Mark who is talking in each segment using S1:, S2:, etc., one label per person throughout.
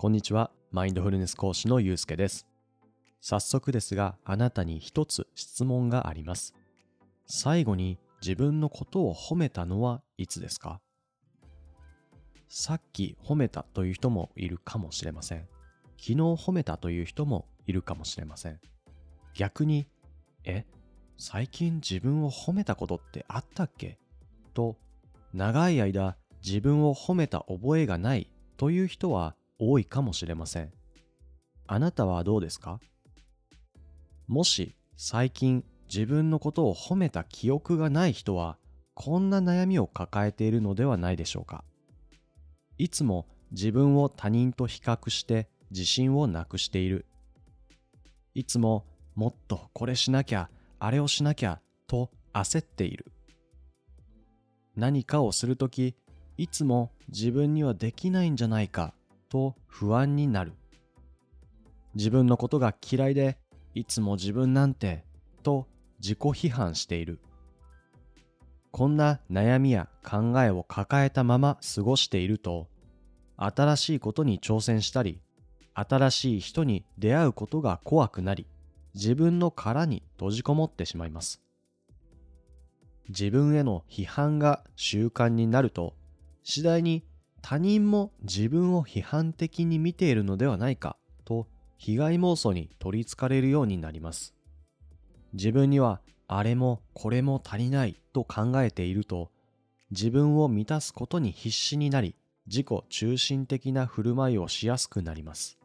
S1: こんにちは。マインドフルネス講師のゆうすけです。早速ですが、あなたに一つ質問があります。最後に自分のことを褒めたのはいつですか？さっき褒めたという人もいるかもしれません。昨日褒めたという人もいるかもしれません。逆に、え、最近自分を褒めたことってあったっけ？と、長い間自分を褒めた覚えがないという人は多いかもしれません。あなたはどうですか？もし最近自分のことを褒めた記憶がない人はこんな悩みを抱えているのではないでしょうか？いつも自分を他人と比較して自信をなくしている。いつももっとこれしなきゃ、あれをしなきゃと焦っている。何かをするとき、いつも自分にはできないんじゃないかと不安になる。自分のことが嫌いで、いつも自分なんてと自己批判している。こんな悩みや考えを抱えたまま過ごしていると、新しいことに挑戦したり、新しい人に出会うことが怖くなり、自分の殻に閉じこもってしまいます。自分への批判が習慣になると、次第に他人も自分を批判的に見ているのではないかと被害妄想に取りつかれるようになります。自分にはあれもこれも足りないと考えていると自分を満たすことに必死になり自己中心的な振る舞いをしやすくなります。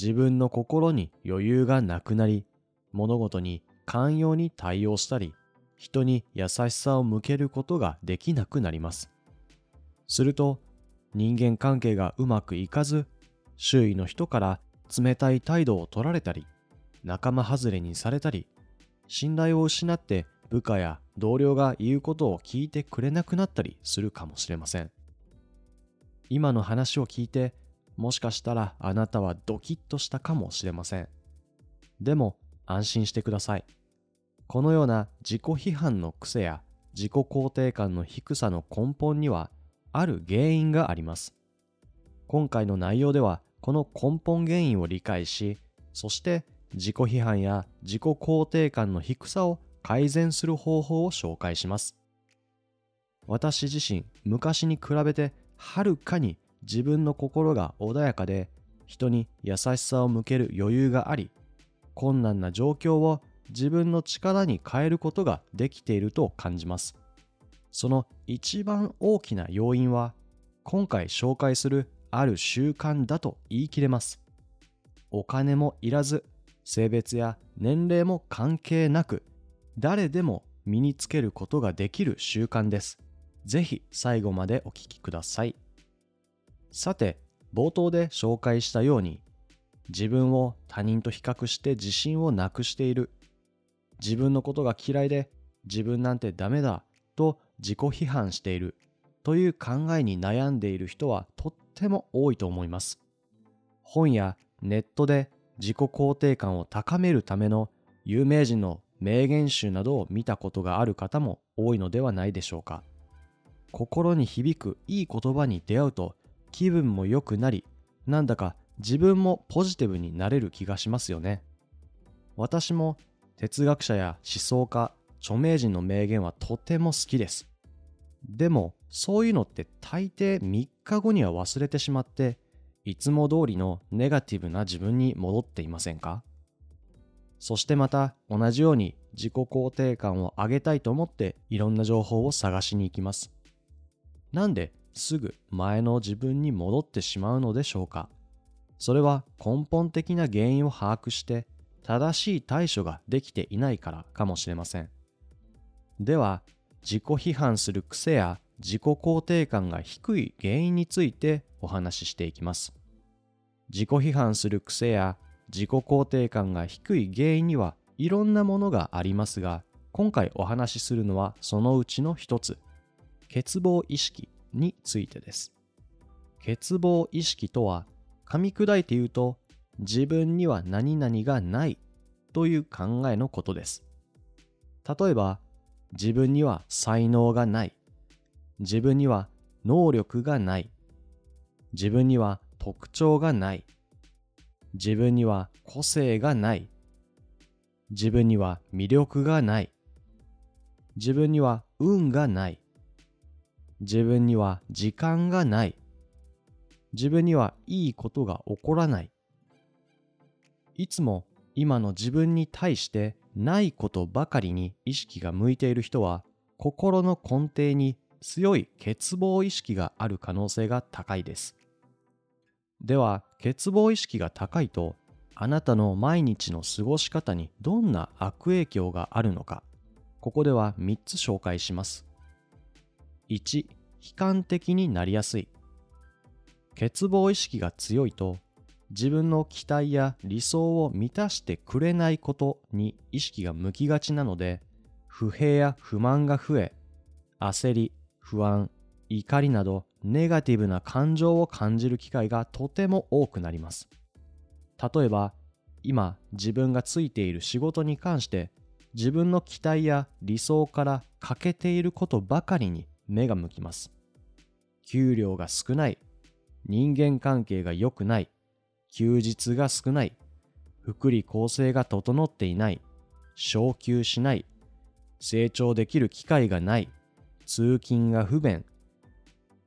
S1: 自分の心に余裕がなくなり物事に寛容に対応したり人に優しさを向けることができなくなります。すると人間関係がうまくいかず周囲の人から冷たい態度を取られたり仲間外れにされたり信頼を失って部下や同僚が言うことを聞いてくれなくなったりするかもしれません。今の話を聞いてもしかしたらあなたはドキッとしたかもしれません。でも安心してください。このような自己批判の癖や自己肯定感の低さの根本にはある原因があります。今回の内容ではこの根本原因を理解し、そして自己批判や自己肯定感の低さを改善する方法を紹介します。私自身、昔に比べてはるかに自分の心が穏やかで、人に優しさを向ける余裕があり、困難な状況を自分の力に変えることができていると感じます。その一番大きな要因は今回紹介するある習慣だと言い切れます。お金もいらず、性別や年齢も関係なく、誰でも身につけることができる習慣です。ぜひ最後までお聞きください。さて、冒頭で紹介したように、自分を他人と比較して自信をなくしている。自分のことが嫌いで自分なんてダメだと自己批判しているという考えに悩んでいる人はとっても多いと思います。本やネットで自己肯定感を高めるための有名人の名言集などを見たことがある方も多いのではないでしょうか。心に響くいい言葉に出会うと気分も良くなり、なんだか自分もポジティブになれる気がしますよね。私も哲学者や思想家、著名人の名言はとても好きです。でも、そういうのって大抵3日後には忘れてしまって、いつも通りのネガティブな自分に戻っていませんか？そしてまた同じように自己肯定感を上げたいと思っていろんな情報を探しに行きます。なんですぐ前の自分に戻ってしまうのでしょうか？それは根本的な原因を把握して正しい対処ができていないからかもしれません。では、自己批判する癖や自己肯定感が低い原因についてお話ししていきます。自己批判する癖や自己肯定感が低い原因にはいろんなものがありますが、今回お話しするのはそのうちの一つ、欠乏意識についてです。欠乏意識とは、噛み砕いて言うと、自分には何々がないという考えのことです。例えば、自分には才能がない。自分には能力がない。自分には特徴がない。自分には個性がない。自分には魅力がない。自分には運がない。自分には時間がない。自分にはいいことが起こらない。いつも今の自分に対してないことばかりに意識が向いている人は心の根底に強い欠乏意識がある可能性が高いです。では、欠乏意識が高いとあなたの毎日の過ごし方にどんな悪影響があるのか、ここでは3つ紹介します。1、悲観的になりやすい。欠乏意識が強いと自分の期待や理想を満たしてくれないことに意識が向きがちなので不平や不満が増え焦り不安怒りなどネガティブな感情を感じる機会がとても多くなります。例えば今自分がついている仕事に関して自分の期待や理想から欠けていることばかりに目が向きます。給料が少ない人間関係が良くない休日が少ない、福利厚生が整っていない、昇給しない、成長できる機会がない、通勤が不便。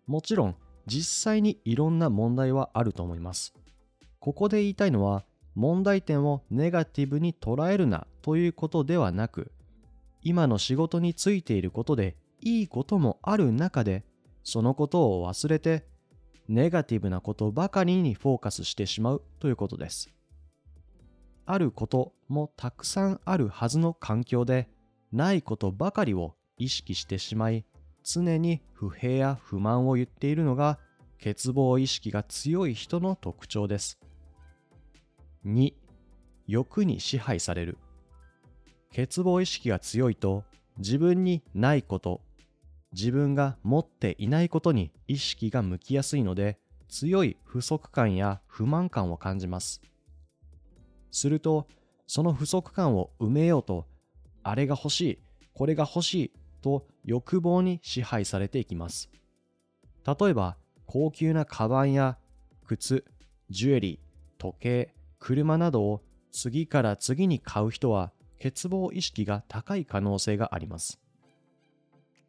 S1: もちろん実際にいろんな問題はあると思います。ここで言いたいのは問題点をネガティブに捉えるなということではなく今の仕事についていることでいいこともある中でそのことを忘れてネガティブなことばかりにフォーカスしてしまうということです。あることもたくさんあるはずの環境でないことばかりを意識してしまい常に不平や不満を言っているのが欠乏意識が強い人の特徴です。2. 欲に支配される欠乏意識が強いと自分にないこと自分が持っていないことに意識が向きやすいので強い不足感や不満感を感じます。するとその不足感を埋めようとあれが欲しい、これが欲しいと欲望に支配されていきます。例えば高級なカバンや靴、ジュエリー、時計、車などを次から次に買う人は欠乏意識が高い可能性があります。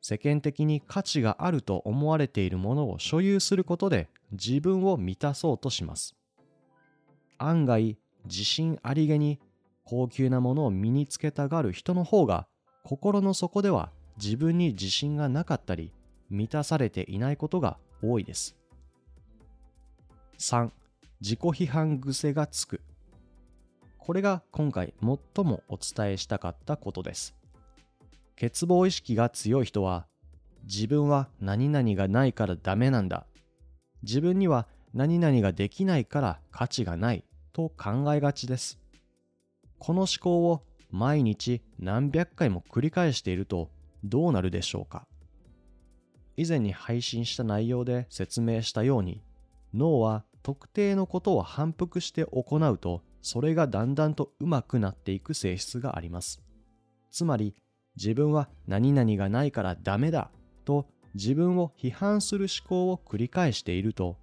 S1: 世間的に価値があると思われているものを所有することで自分を満たそうとします。案外、自信ありげに高級なものを身につけたがる人の方が心の底では自分に自信がなかったり満たされていないことが多いです。3. 自己批判癖がつく。これが今回最もお伝えしたかったことです。欠乏意識が強い人は自分は何々がないからダメなんだ。自分には何々ができないから価値がないと考えがちです。この思考を毎日何百回も繰り返しているとどうなるでしょうか。以前に配信した内容で説明したように脳は特定のことを反復して行うとそれがだんだんと上手くなっていく性質があります。つまり自分は何々がないからダメだと自分を批判する思考を繰り返していると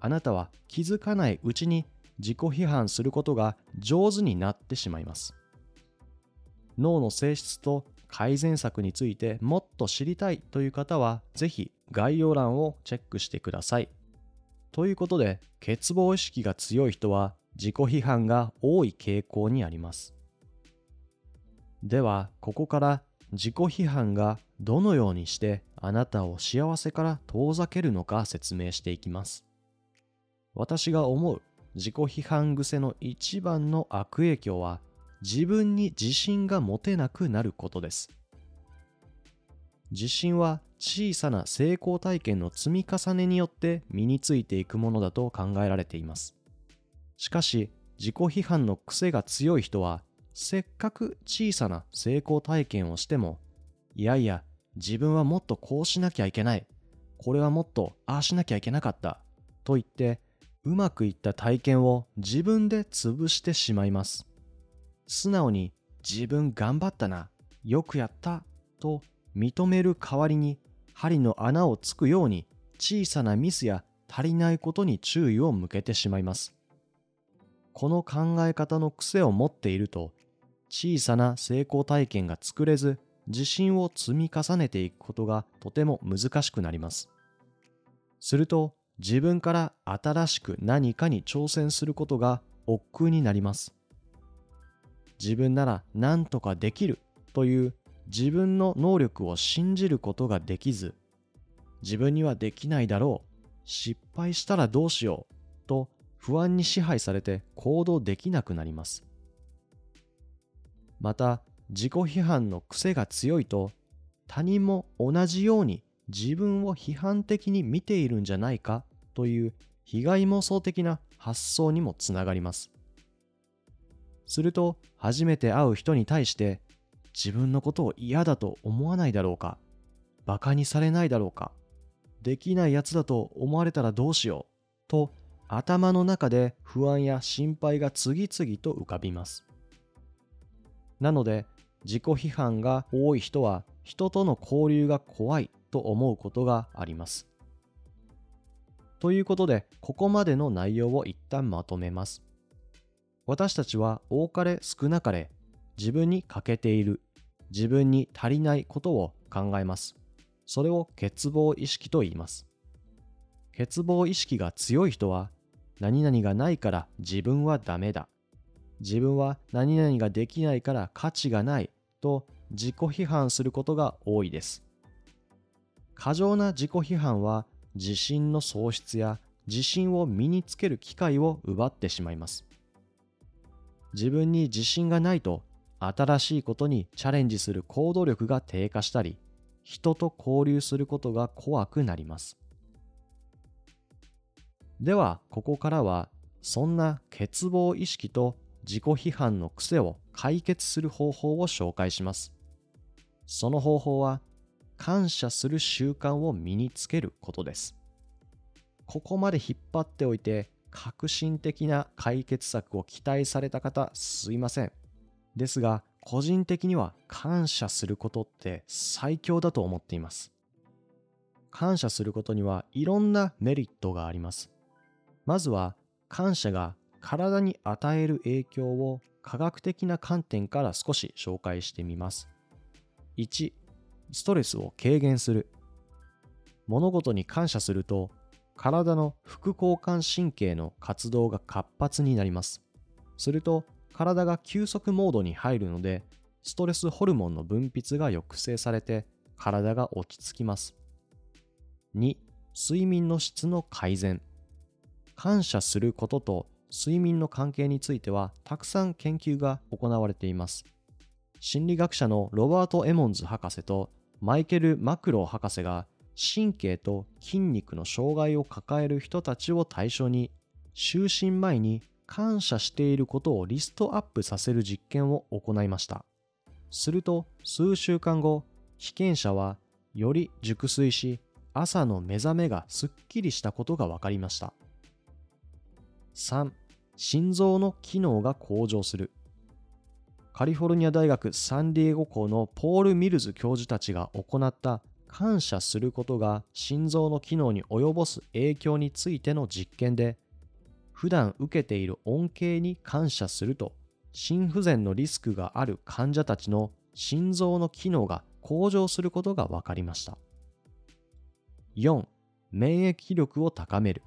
S1: あなたは気づかないうちに自己批判することが上手になってしまいます。脳の性質と改善策についてもっと知りたいという方はぜひ概要欄をチェックしてください。ということで欠乏意識が強い人は自己批判が多い傾向にあります。ではここから自己批判がどのようにしてあなたを幸せから遠ざけるのか説明していきます。私が思う自己批判癖の一番の悪影響は自分に自信が持てなくなることです。自信は小さな成功体験の積み重ねによって身についていくものだと考えられています。しかし自己批判の癖が強い人はせっかく小さな成功体験をしても、いやいや、自分はもっとこうしなきゃいけない。これはもっとああしなきゃいけなかった。と言って、うまくいった体験を自分で潰してしまいます。素直に自分頑張ったな、よくやったと認める代わりに針の穴をつくように小さなミスや足りないことに注意を向けてしまいます。この考え方の癖を持っていると、小さな成功体験が作れず、自信を積み重ねていくことがとても難しくなります。すると、自分から新しく何かに挑戦することが億劫になります。自分なら何とかできるという自分の能力を信じることができず、自分にはできないだろう、失敗したらどうしようと不安に支配されて行動できなくなります。また、自己批判の癖が強いと、他人も同じように自分を批判的に見ているんじゃないかという被害妄想的な発想にもつながります。すると、初めて会う人に対して、自分のことを嫌だと思わないだろうか、馬鹿にされないだろうか、できないやつだと思われたらどうしよう、と頭の中で不安や心配が次々と浮かびます。なので、自己批判が多い人は人との交流が怖いと思うことがあります。ということで、ここまでの内容を一旦まとめます。私たちは多かれ少なかれ自分に欠けている、自分に足りないことを考えます。それを欠乏意識と言います。欠乏意識が強い人は、何々がないから自分はダメだ。自分は何々ができないから価値がないと自己批判することが多いです。過剰な自己批判は自信の喪失や自信を身につける機会を奪ってしまいます。自分に自信がないと新しいことにチャレンジする行動力が低下したり、人と交流することが怖くなります。では、ここからは、そんな欠乏意識と自己批判の癖を解決する方法を紹介します。その方法は、感謝する習慣を身につけることです。ここまで引っ張っておいて、革新的な解決策を期待された方、すいません。ですが、個人的には感謝することって最強だと思っています。感謝することにはいろんなメリットがあります。まずは感謝が体に与える影響を科学的な観点から少し紹介してみます。1、ストレスを軽減する。物事に感謝すると体の副交感神経の活動が活発になります。すると体が休息モードに入るのでストレスホルモンの分泌が抑制されて体が落ち着きます。2、睡眠の質の改善。感謝することと睡眠の関係についてはたくさん研究が行われています。心理学者のロバート・エモンズ博士とマイケル・マクロー博士が神経と筋肉の障害を抱える人たちを対象に就寝前に感謝していることをリストアップさせる実験を行いました。すると数週間後、被験者はより熟睡し朝の目覚めがすっきりしたことが分かりました。3、心臓の機能が向上する。カリフォルニア大学サンディエゴ校のポール・ミルズ教授たちが行った感謝することが心臓の機能に及ぼす影響についての実験で、普段受けている恩恵に感謝すると、心不全のリスクがある患者たちの心臓の機能が向上することが分かりました。4. 免疫力を高める。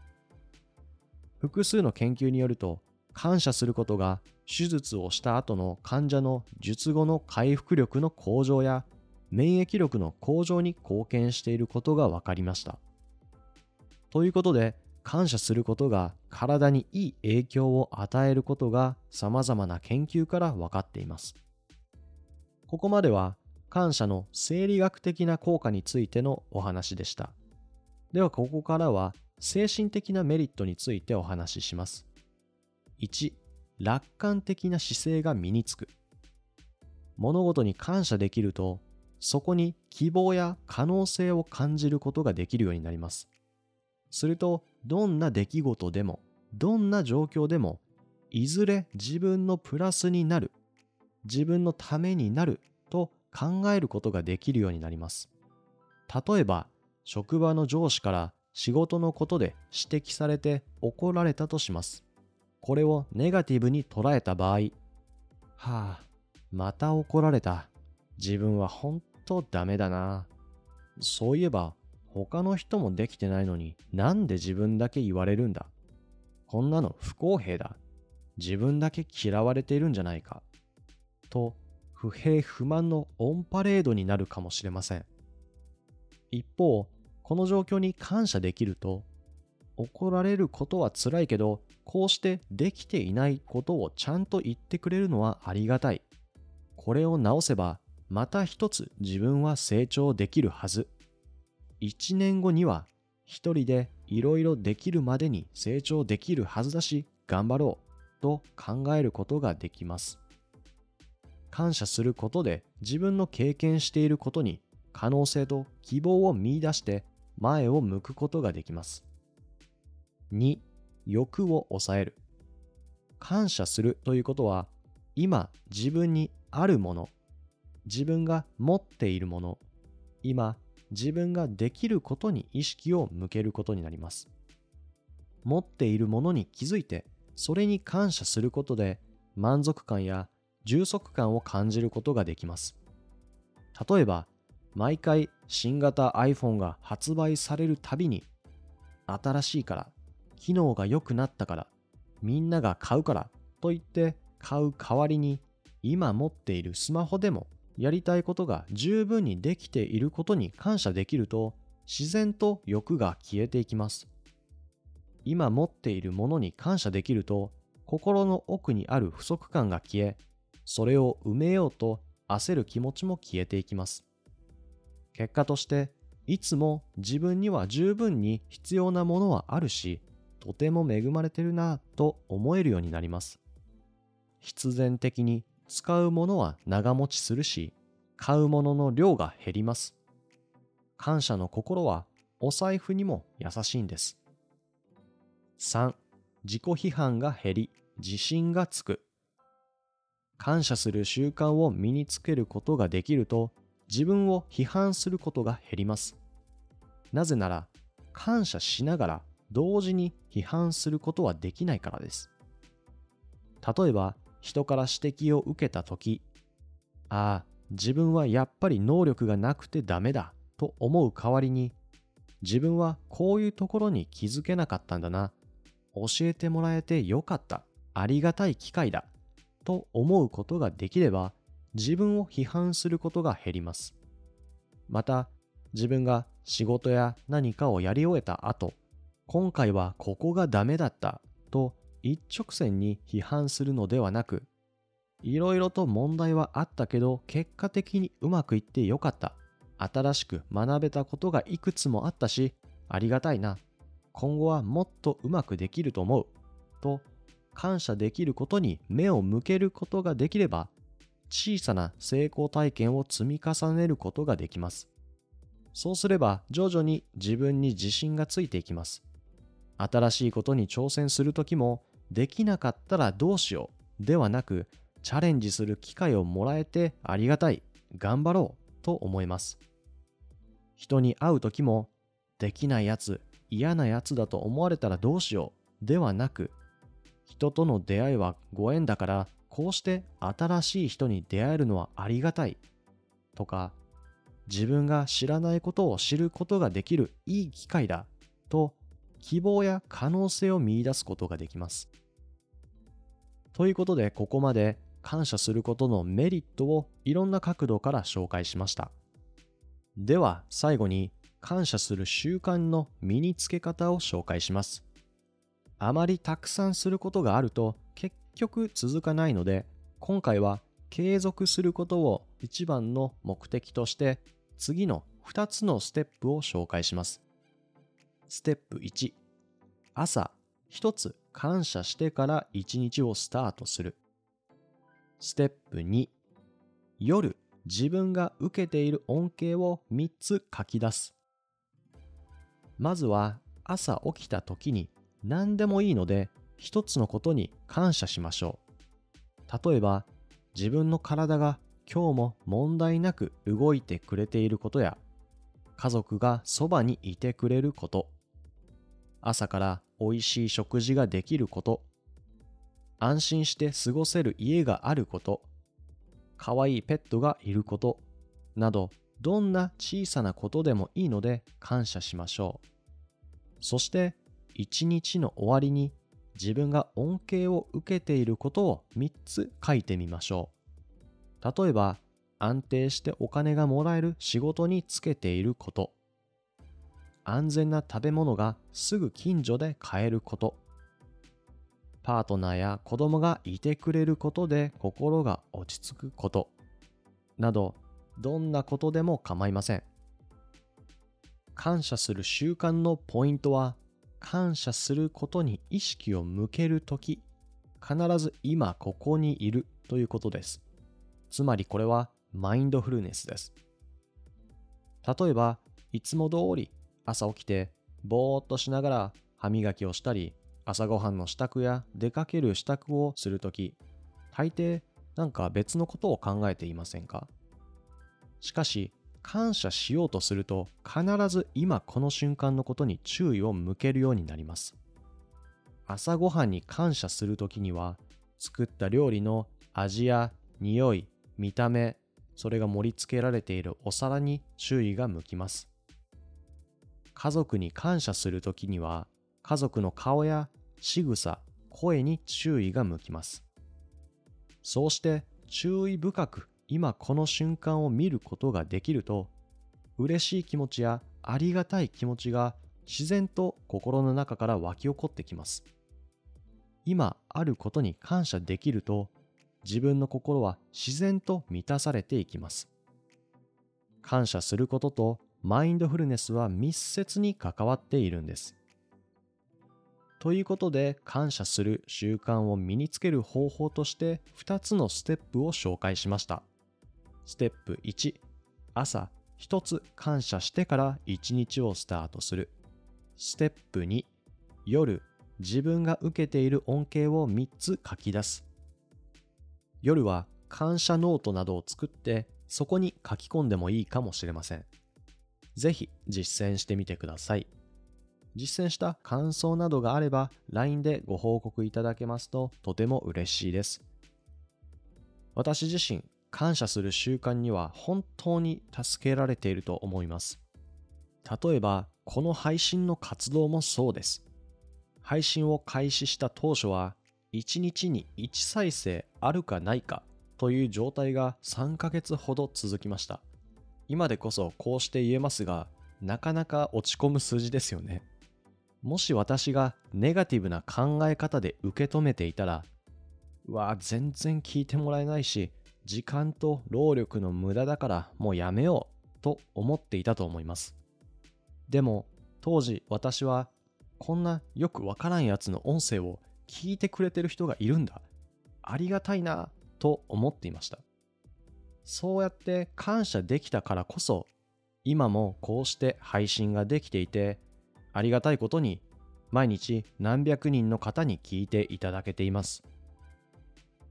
S1: 複数の研究によると、感謝することが手術をした後の患者の術後の回復力の向上や免疫力の向上に貢献していることが分かりました。ということで、感謝することが体にいい影響を与えることが様々な研究から分かっています。ここまでは感謝の生理学的な効果についてのお話でした。ではここからは精神的なメリットについてお話しします。1、楽観的な姿勢が身につく。物事に感謝できると、そこに希望や可能性を感じることができるようになります。すると、どんな出来事でも、どんな状況でも、いずれ自分のプラスになる、自分のためになると考えることができるようになります。例えば、職場の上司から仕事のことで指摘されて怒られたとします。これをネガティブに捉えた場合、はあ、また怒られた。自分はほんとダメだな。そういえば、他の人もできてないのになんで自分だけ言われるんだ。こんなの不公平だ。自分だけ嫌われているんじゃないか。と、不平不満のオンパレードになるかもしれません。一方、この状況に感謝できると、怒られることは辛いけど、こうしてできていないことをちゃんと言ってくれるのはありがたい。これを直せば、また一つ自分は成長できるはず。一年後には一人でいろいろできるまでに成長できるはずだし、頑張ろうと考えることができます。感謝することで自分の経験していることに可能性と希望を見出して前を向くことができます。2、欲を抑える。感謝するということは、今自分にあるもの、自分が持っているもの、今自分ができることに意識を向けることになります。持っているものに気づいて、それに感謝することで満足感や充足感を感じることができます。例えば、毎回新型 iPhone が発売されるたびに、新しいから、機能が良くなったから、みんなが買うからと言って買う代わりに、今持っているスマホでもやりたいことが十分にできていることに感謝できると、自然と欲が消えていきます。今持っているものに感謝できると、心の奥にある不足感が消え、それを埋めようと焦る気持ちも消えていきます。結果として、いつも自分には十分に必要なものはあるし、とても恵まれてるなと思えるようになります。必然的に使うものは長持ちするし、買うものの量が減ります。感謝の心はお財布にも優しいんです。3. 自己批判が減り、自信がつく。感謝する習慣を身につけることができると、自分を批判することが減ります。なぜなら、感謝しながら同時に批判することはできないからです。例えば、人から指摘を受けたとき、ああ、自分はやっぱり能力がなくてダメだと思う代わりに、自分はこういうところに気づけなかったんだな。教えてもらえてよかった。ありがたい機会だ。と思うことができれば、自分を批判することが減ります。また、自分が仕事や何かをやり終えた後、今回はここがダメだったと一直線に批判するのではなく、いろいろと問題はあったけど、結果的にうまくいってよかった。新しく学べたことがいくつもあったし、ありがたいな。今後はもっとうまくできると思う。と、感謝できることに目を向けることができれば、小さな成功体験を積み重ねることができます。そうすれば徐々に自分に自信がついていきます。新しいことに挑戦するときもできなかったらどうしようではなく、チャレンジする機会をもらえてありがたい、頑張ろうと思います。人に会う時も、できないやつ、嫌なやつだと思われたらどうしようではなく、人との出会いはご縁だから、こうして新しい人に出会えるのはありがたいとか、自分が知らないことを知ることができるいい機会だと希望や可能性を見出すことができます。ということで、ここまで感謝することのメリットをいろんな角度から紹介しました。では、最後に感謝する習慣の身につけ方を紹介します。あまりたくさんすることがあると局続かないので、今回は継続することを一番の目的として次の2つのステップを紹介します。ステップ1朝一つ感謝してから一日をスタートする。ステップ2、夜自分が受けている恩恵を3つ書き出す。まずは朝起きた時に何でもいいので一つのことに感謝しましょう。例えば自分の体が今日も問題なく動いてくれていることや家族がそばにいてくれること、朝から美味しい食事ができること、安心して過ごせる家があること、可愛いペットがいることなど、どんな小さなことでもいいので感謝しましょう。そして一日の終わりに自分が恩恵を受けていることを3つ書いてみましょう。例えば、安定してお金がもらえる仕事につけていること。安全な食べ物がすぐ近所で買えること。パートナーや子供がいてくれることで心が落ち着くこと。など、どんなことでも構いません。感謝する習慣のポイントは感謝することに意識を向けるとき、必ず今ここにいるということです。つまりこれはマインドフルネスです。例えば、いつも通り朝起きてぼーっとしながら歯磨きをしたり、朝ごはんの支度や出かける支度をするとき、大抵なんか別のことを考えていませんか？しかし、感謝しようとすると必ず今この瞬間のことに注意を向けるようになります。朝ごはんに感謝するときには作った料理の味や匂い、見た目、それが盛り付けられているお皿に注意が向きます。家族に感謝するときには家族の顔や仕草、声に注意が向きます。そうして注意深く今この瞬間を見ることができると、嬉しい気持ちやありがたい気持ちが自然と心の中から湧き起こってきます。今あることに感謝できると、自分の心は自然と満たされていきます。感謝することとマインドフルネスは密接に関わっているんです。ということで感謝する習慣を身につける方法として2つのステップを紹介しました。ステップ1、朝一つ感謝してから一日をスタートする。ステップ2、夜自分が受けている恩恵を3つ書き出す。夜は感謝ノートなどを作ってそこに書き込んでもいいかもしれません。ぜひ実践してみてください。実践した感想などがあれば LINE でご報告いただけますととても嬉しいです。私自身感謝する習慣には本当に助けられていると思います。例えば、この配信の活動もそうです。配信を開始した当初は、1日に1再生あるかないかという状態が3ヶ月ほど続きました。今でこそこうして言えますが、なかなか落ち込む数字ですよね。もし私がネガティブな考え方で受け止めていたら、うわ、全然聞いてもらえないし、時間と労力の無駄だからもうやめようと思っていたと思います。でも当時私はこんなよくわからんやつの音声を聞いてくれてる人がいるんだ。ありがたいなと思っていました。そうやって感謝できたからこそ今もこうして配信ができていてありがたいことに毎日何百人の方に聞いていただけています。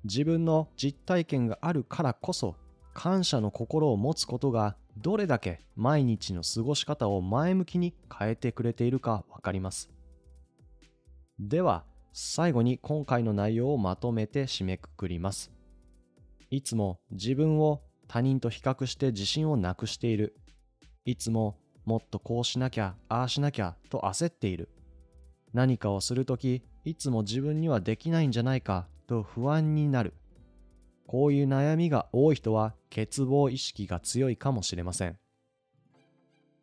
S1: 自分の実体験があるからこそ感謝の心を持つことがどれだけ毎日の過ごし方を前向きに変えてくれているかわかります。では最後に今回の内容をまとめて締めくくります。いつも自分を他人と比較して自信をなくしている。いつももっとこうしなきゃ、ああしなきゃと焦っている。何かをするとき、いつも自分にはできないんじゃないかと不安になる。こういう悩みが多い人は欠乏意識が強いかもしれません。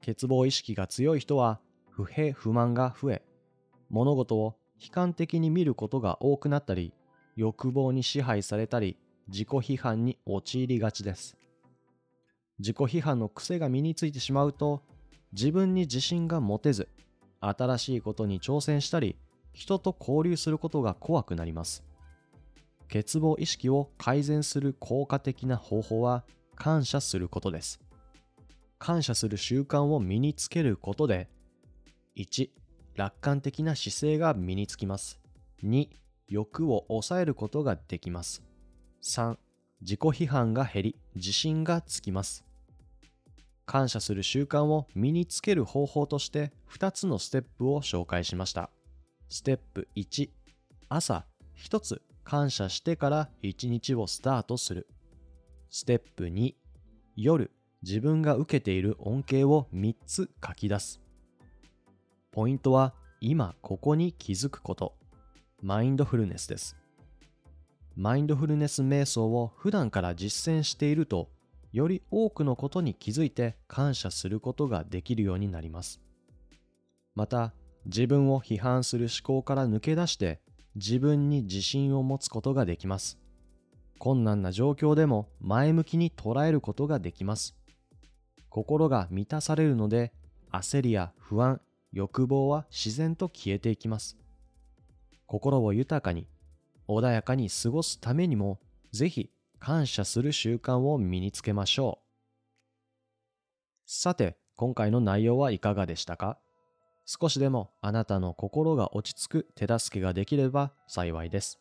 S1: 欠乏意識が強い人は不平不満が増え、物事を悲観的に見ることが多くなったり、欲望に支配されたり、自己批判に陥りがちです。自己批判の癖が身についてしまうと、自分に自信が持てず、新しいことに挑戦したり、人と交流することが怖くなります。欠乏意識を改善する効果的な方法は感謝することです。感謝する習慣を身につけることで、1、楽観的な姿勢が身につきます。2、欲を抑えることができます。3、自己批判が減り、自信がつきます。感謝する習慣を身につける方法として2つのステップを紹介しました。ステップ1、朝1つ感謝してから1日をスタートする。ステップ2、夜自分が受けている恩恵を3つ書き出す。ポイントは今ここに気づくこと。マインドフルネスです。マインドフルネス瞑想を普段から実践しているとより多くのことに気づいて感謝することができるようになります。また、自分を批判する思考から抜け出して自分に自信を持つことができます。困難な状況でも前向きに捉えることができます。心が満たされるので焦りや不安、欲望は自然と消えていきます。心を豊かに、穏やかに過ごすためにも、ぜひ感謝する習慣を身につけましょう。さて、今回の内容はいかがでしたか？少しでもあなたの心が落ち着く手助けができれば幸いです。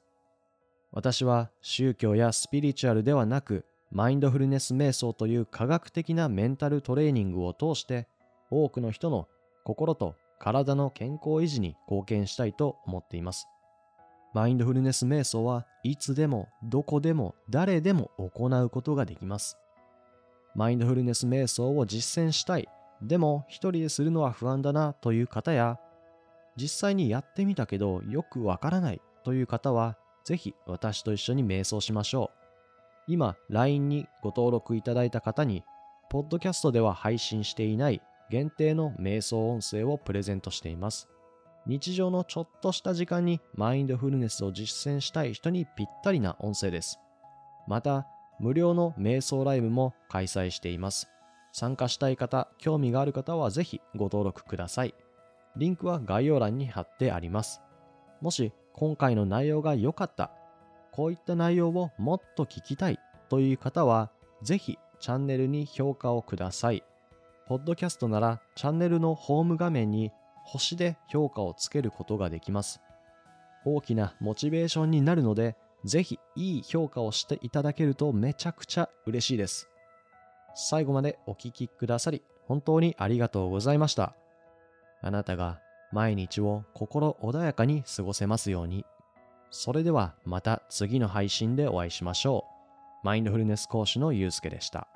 S1: 私は宗教やスピリチュアルではなく、マインドフルネス瞑想という科学的なメンタルトレーニングを通して、多くの人の心と体の健康維持に貢献したいと思っています。マインドフルネス瞑想はいつでもどこでも誰でも行うことができます。マインドフルネス瞑想を実践したい、でも一人でするのは不安だなという方や、実際にやってみたけどよくわからないという方は、ぜひ私と一緒に瞑想しましょう。今、LINE にご登録いただいた方に、ポッドキャストでは配信していない限定の瞑想音声をプレゼントしています。日常のちょっとした時間にマインドフルネスを実践したい人にぴったりな音声です。また、無料の瞑想ライブも開催しています。参加したい方、興味がある方はぜひご登録ください。リンクは概要欄に貼ってあります。もし今回の内容が良かった、こういった内容をもっと聞きたいという方は、ぜひチャンネルに評価をください。ポッドキャストならチャンネルのホーム画面に星で評価をつけることができます。大きなモチベーションになるので、ぜひいい評価をしていただけるとめちゃくちゃ嬉しいです。最後までお聴きくださり、本当にありがとうございました。あなたが毎日を心穏やかに過ごせますように。それではまた次の配信でお会いしましょう。マインドフルネス講師のゆうすけでした。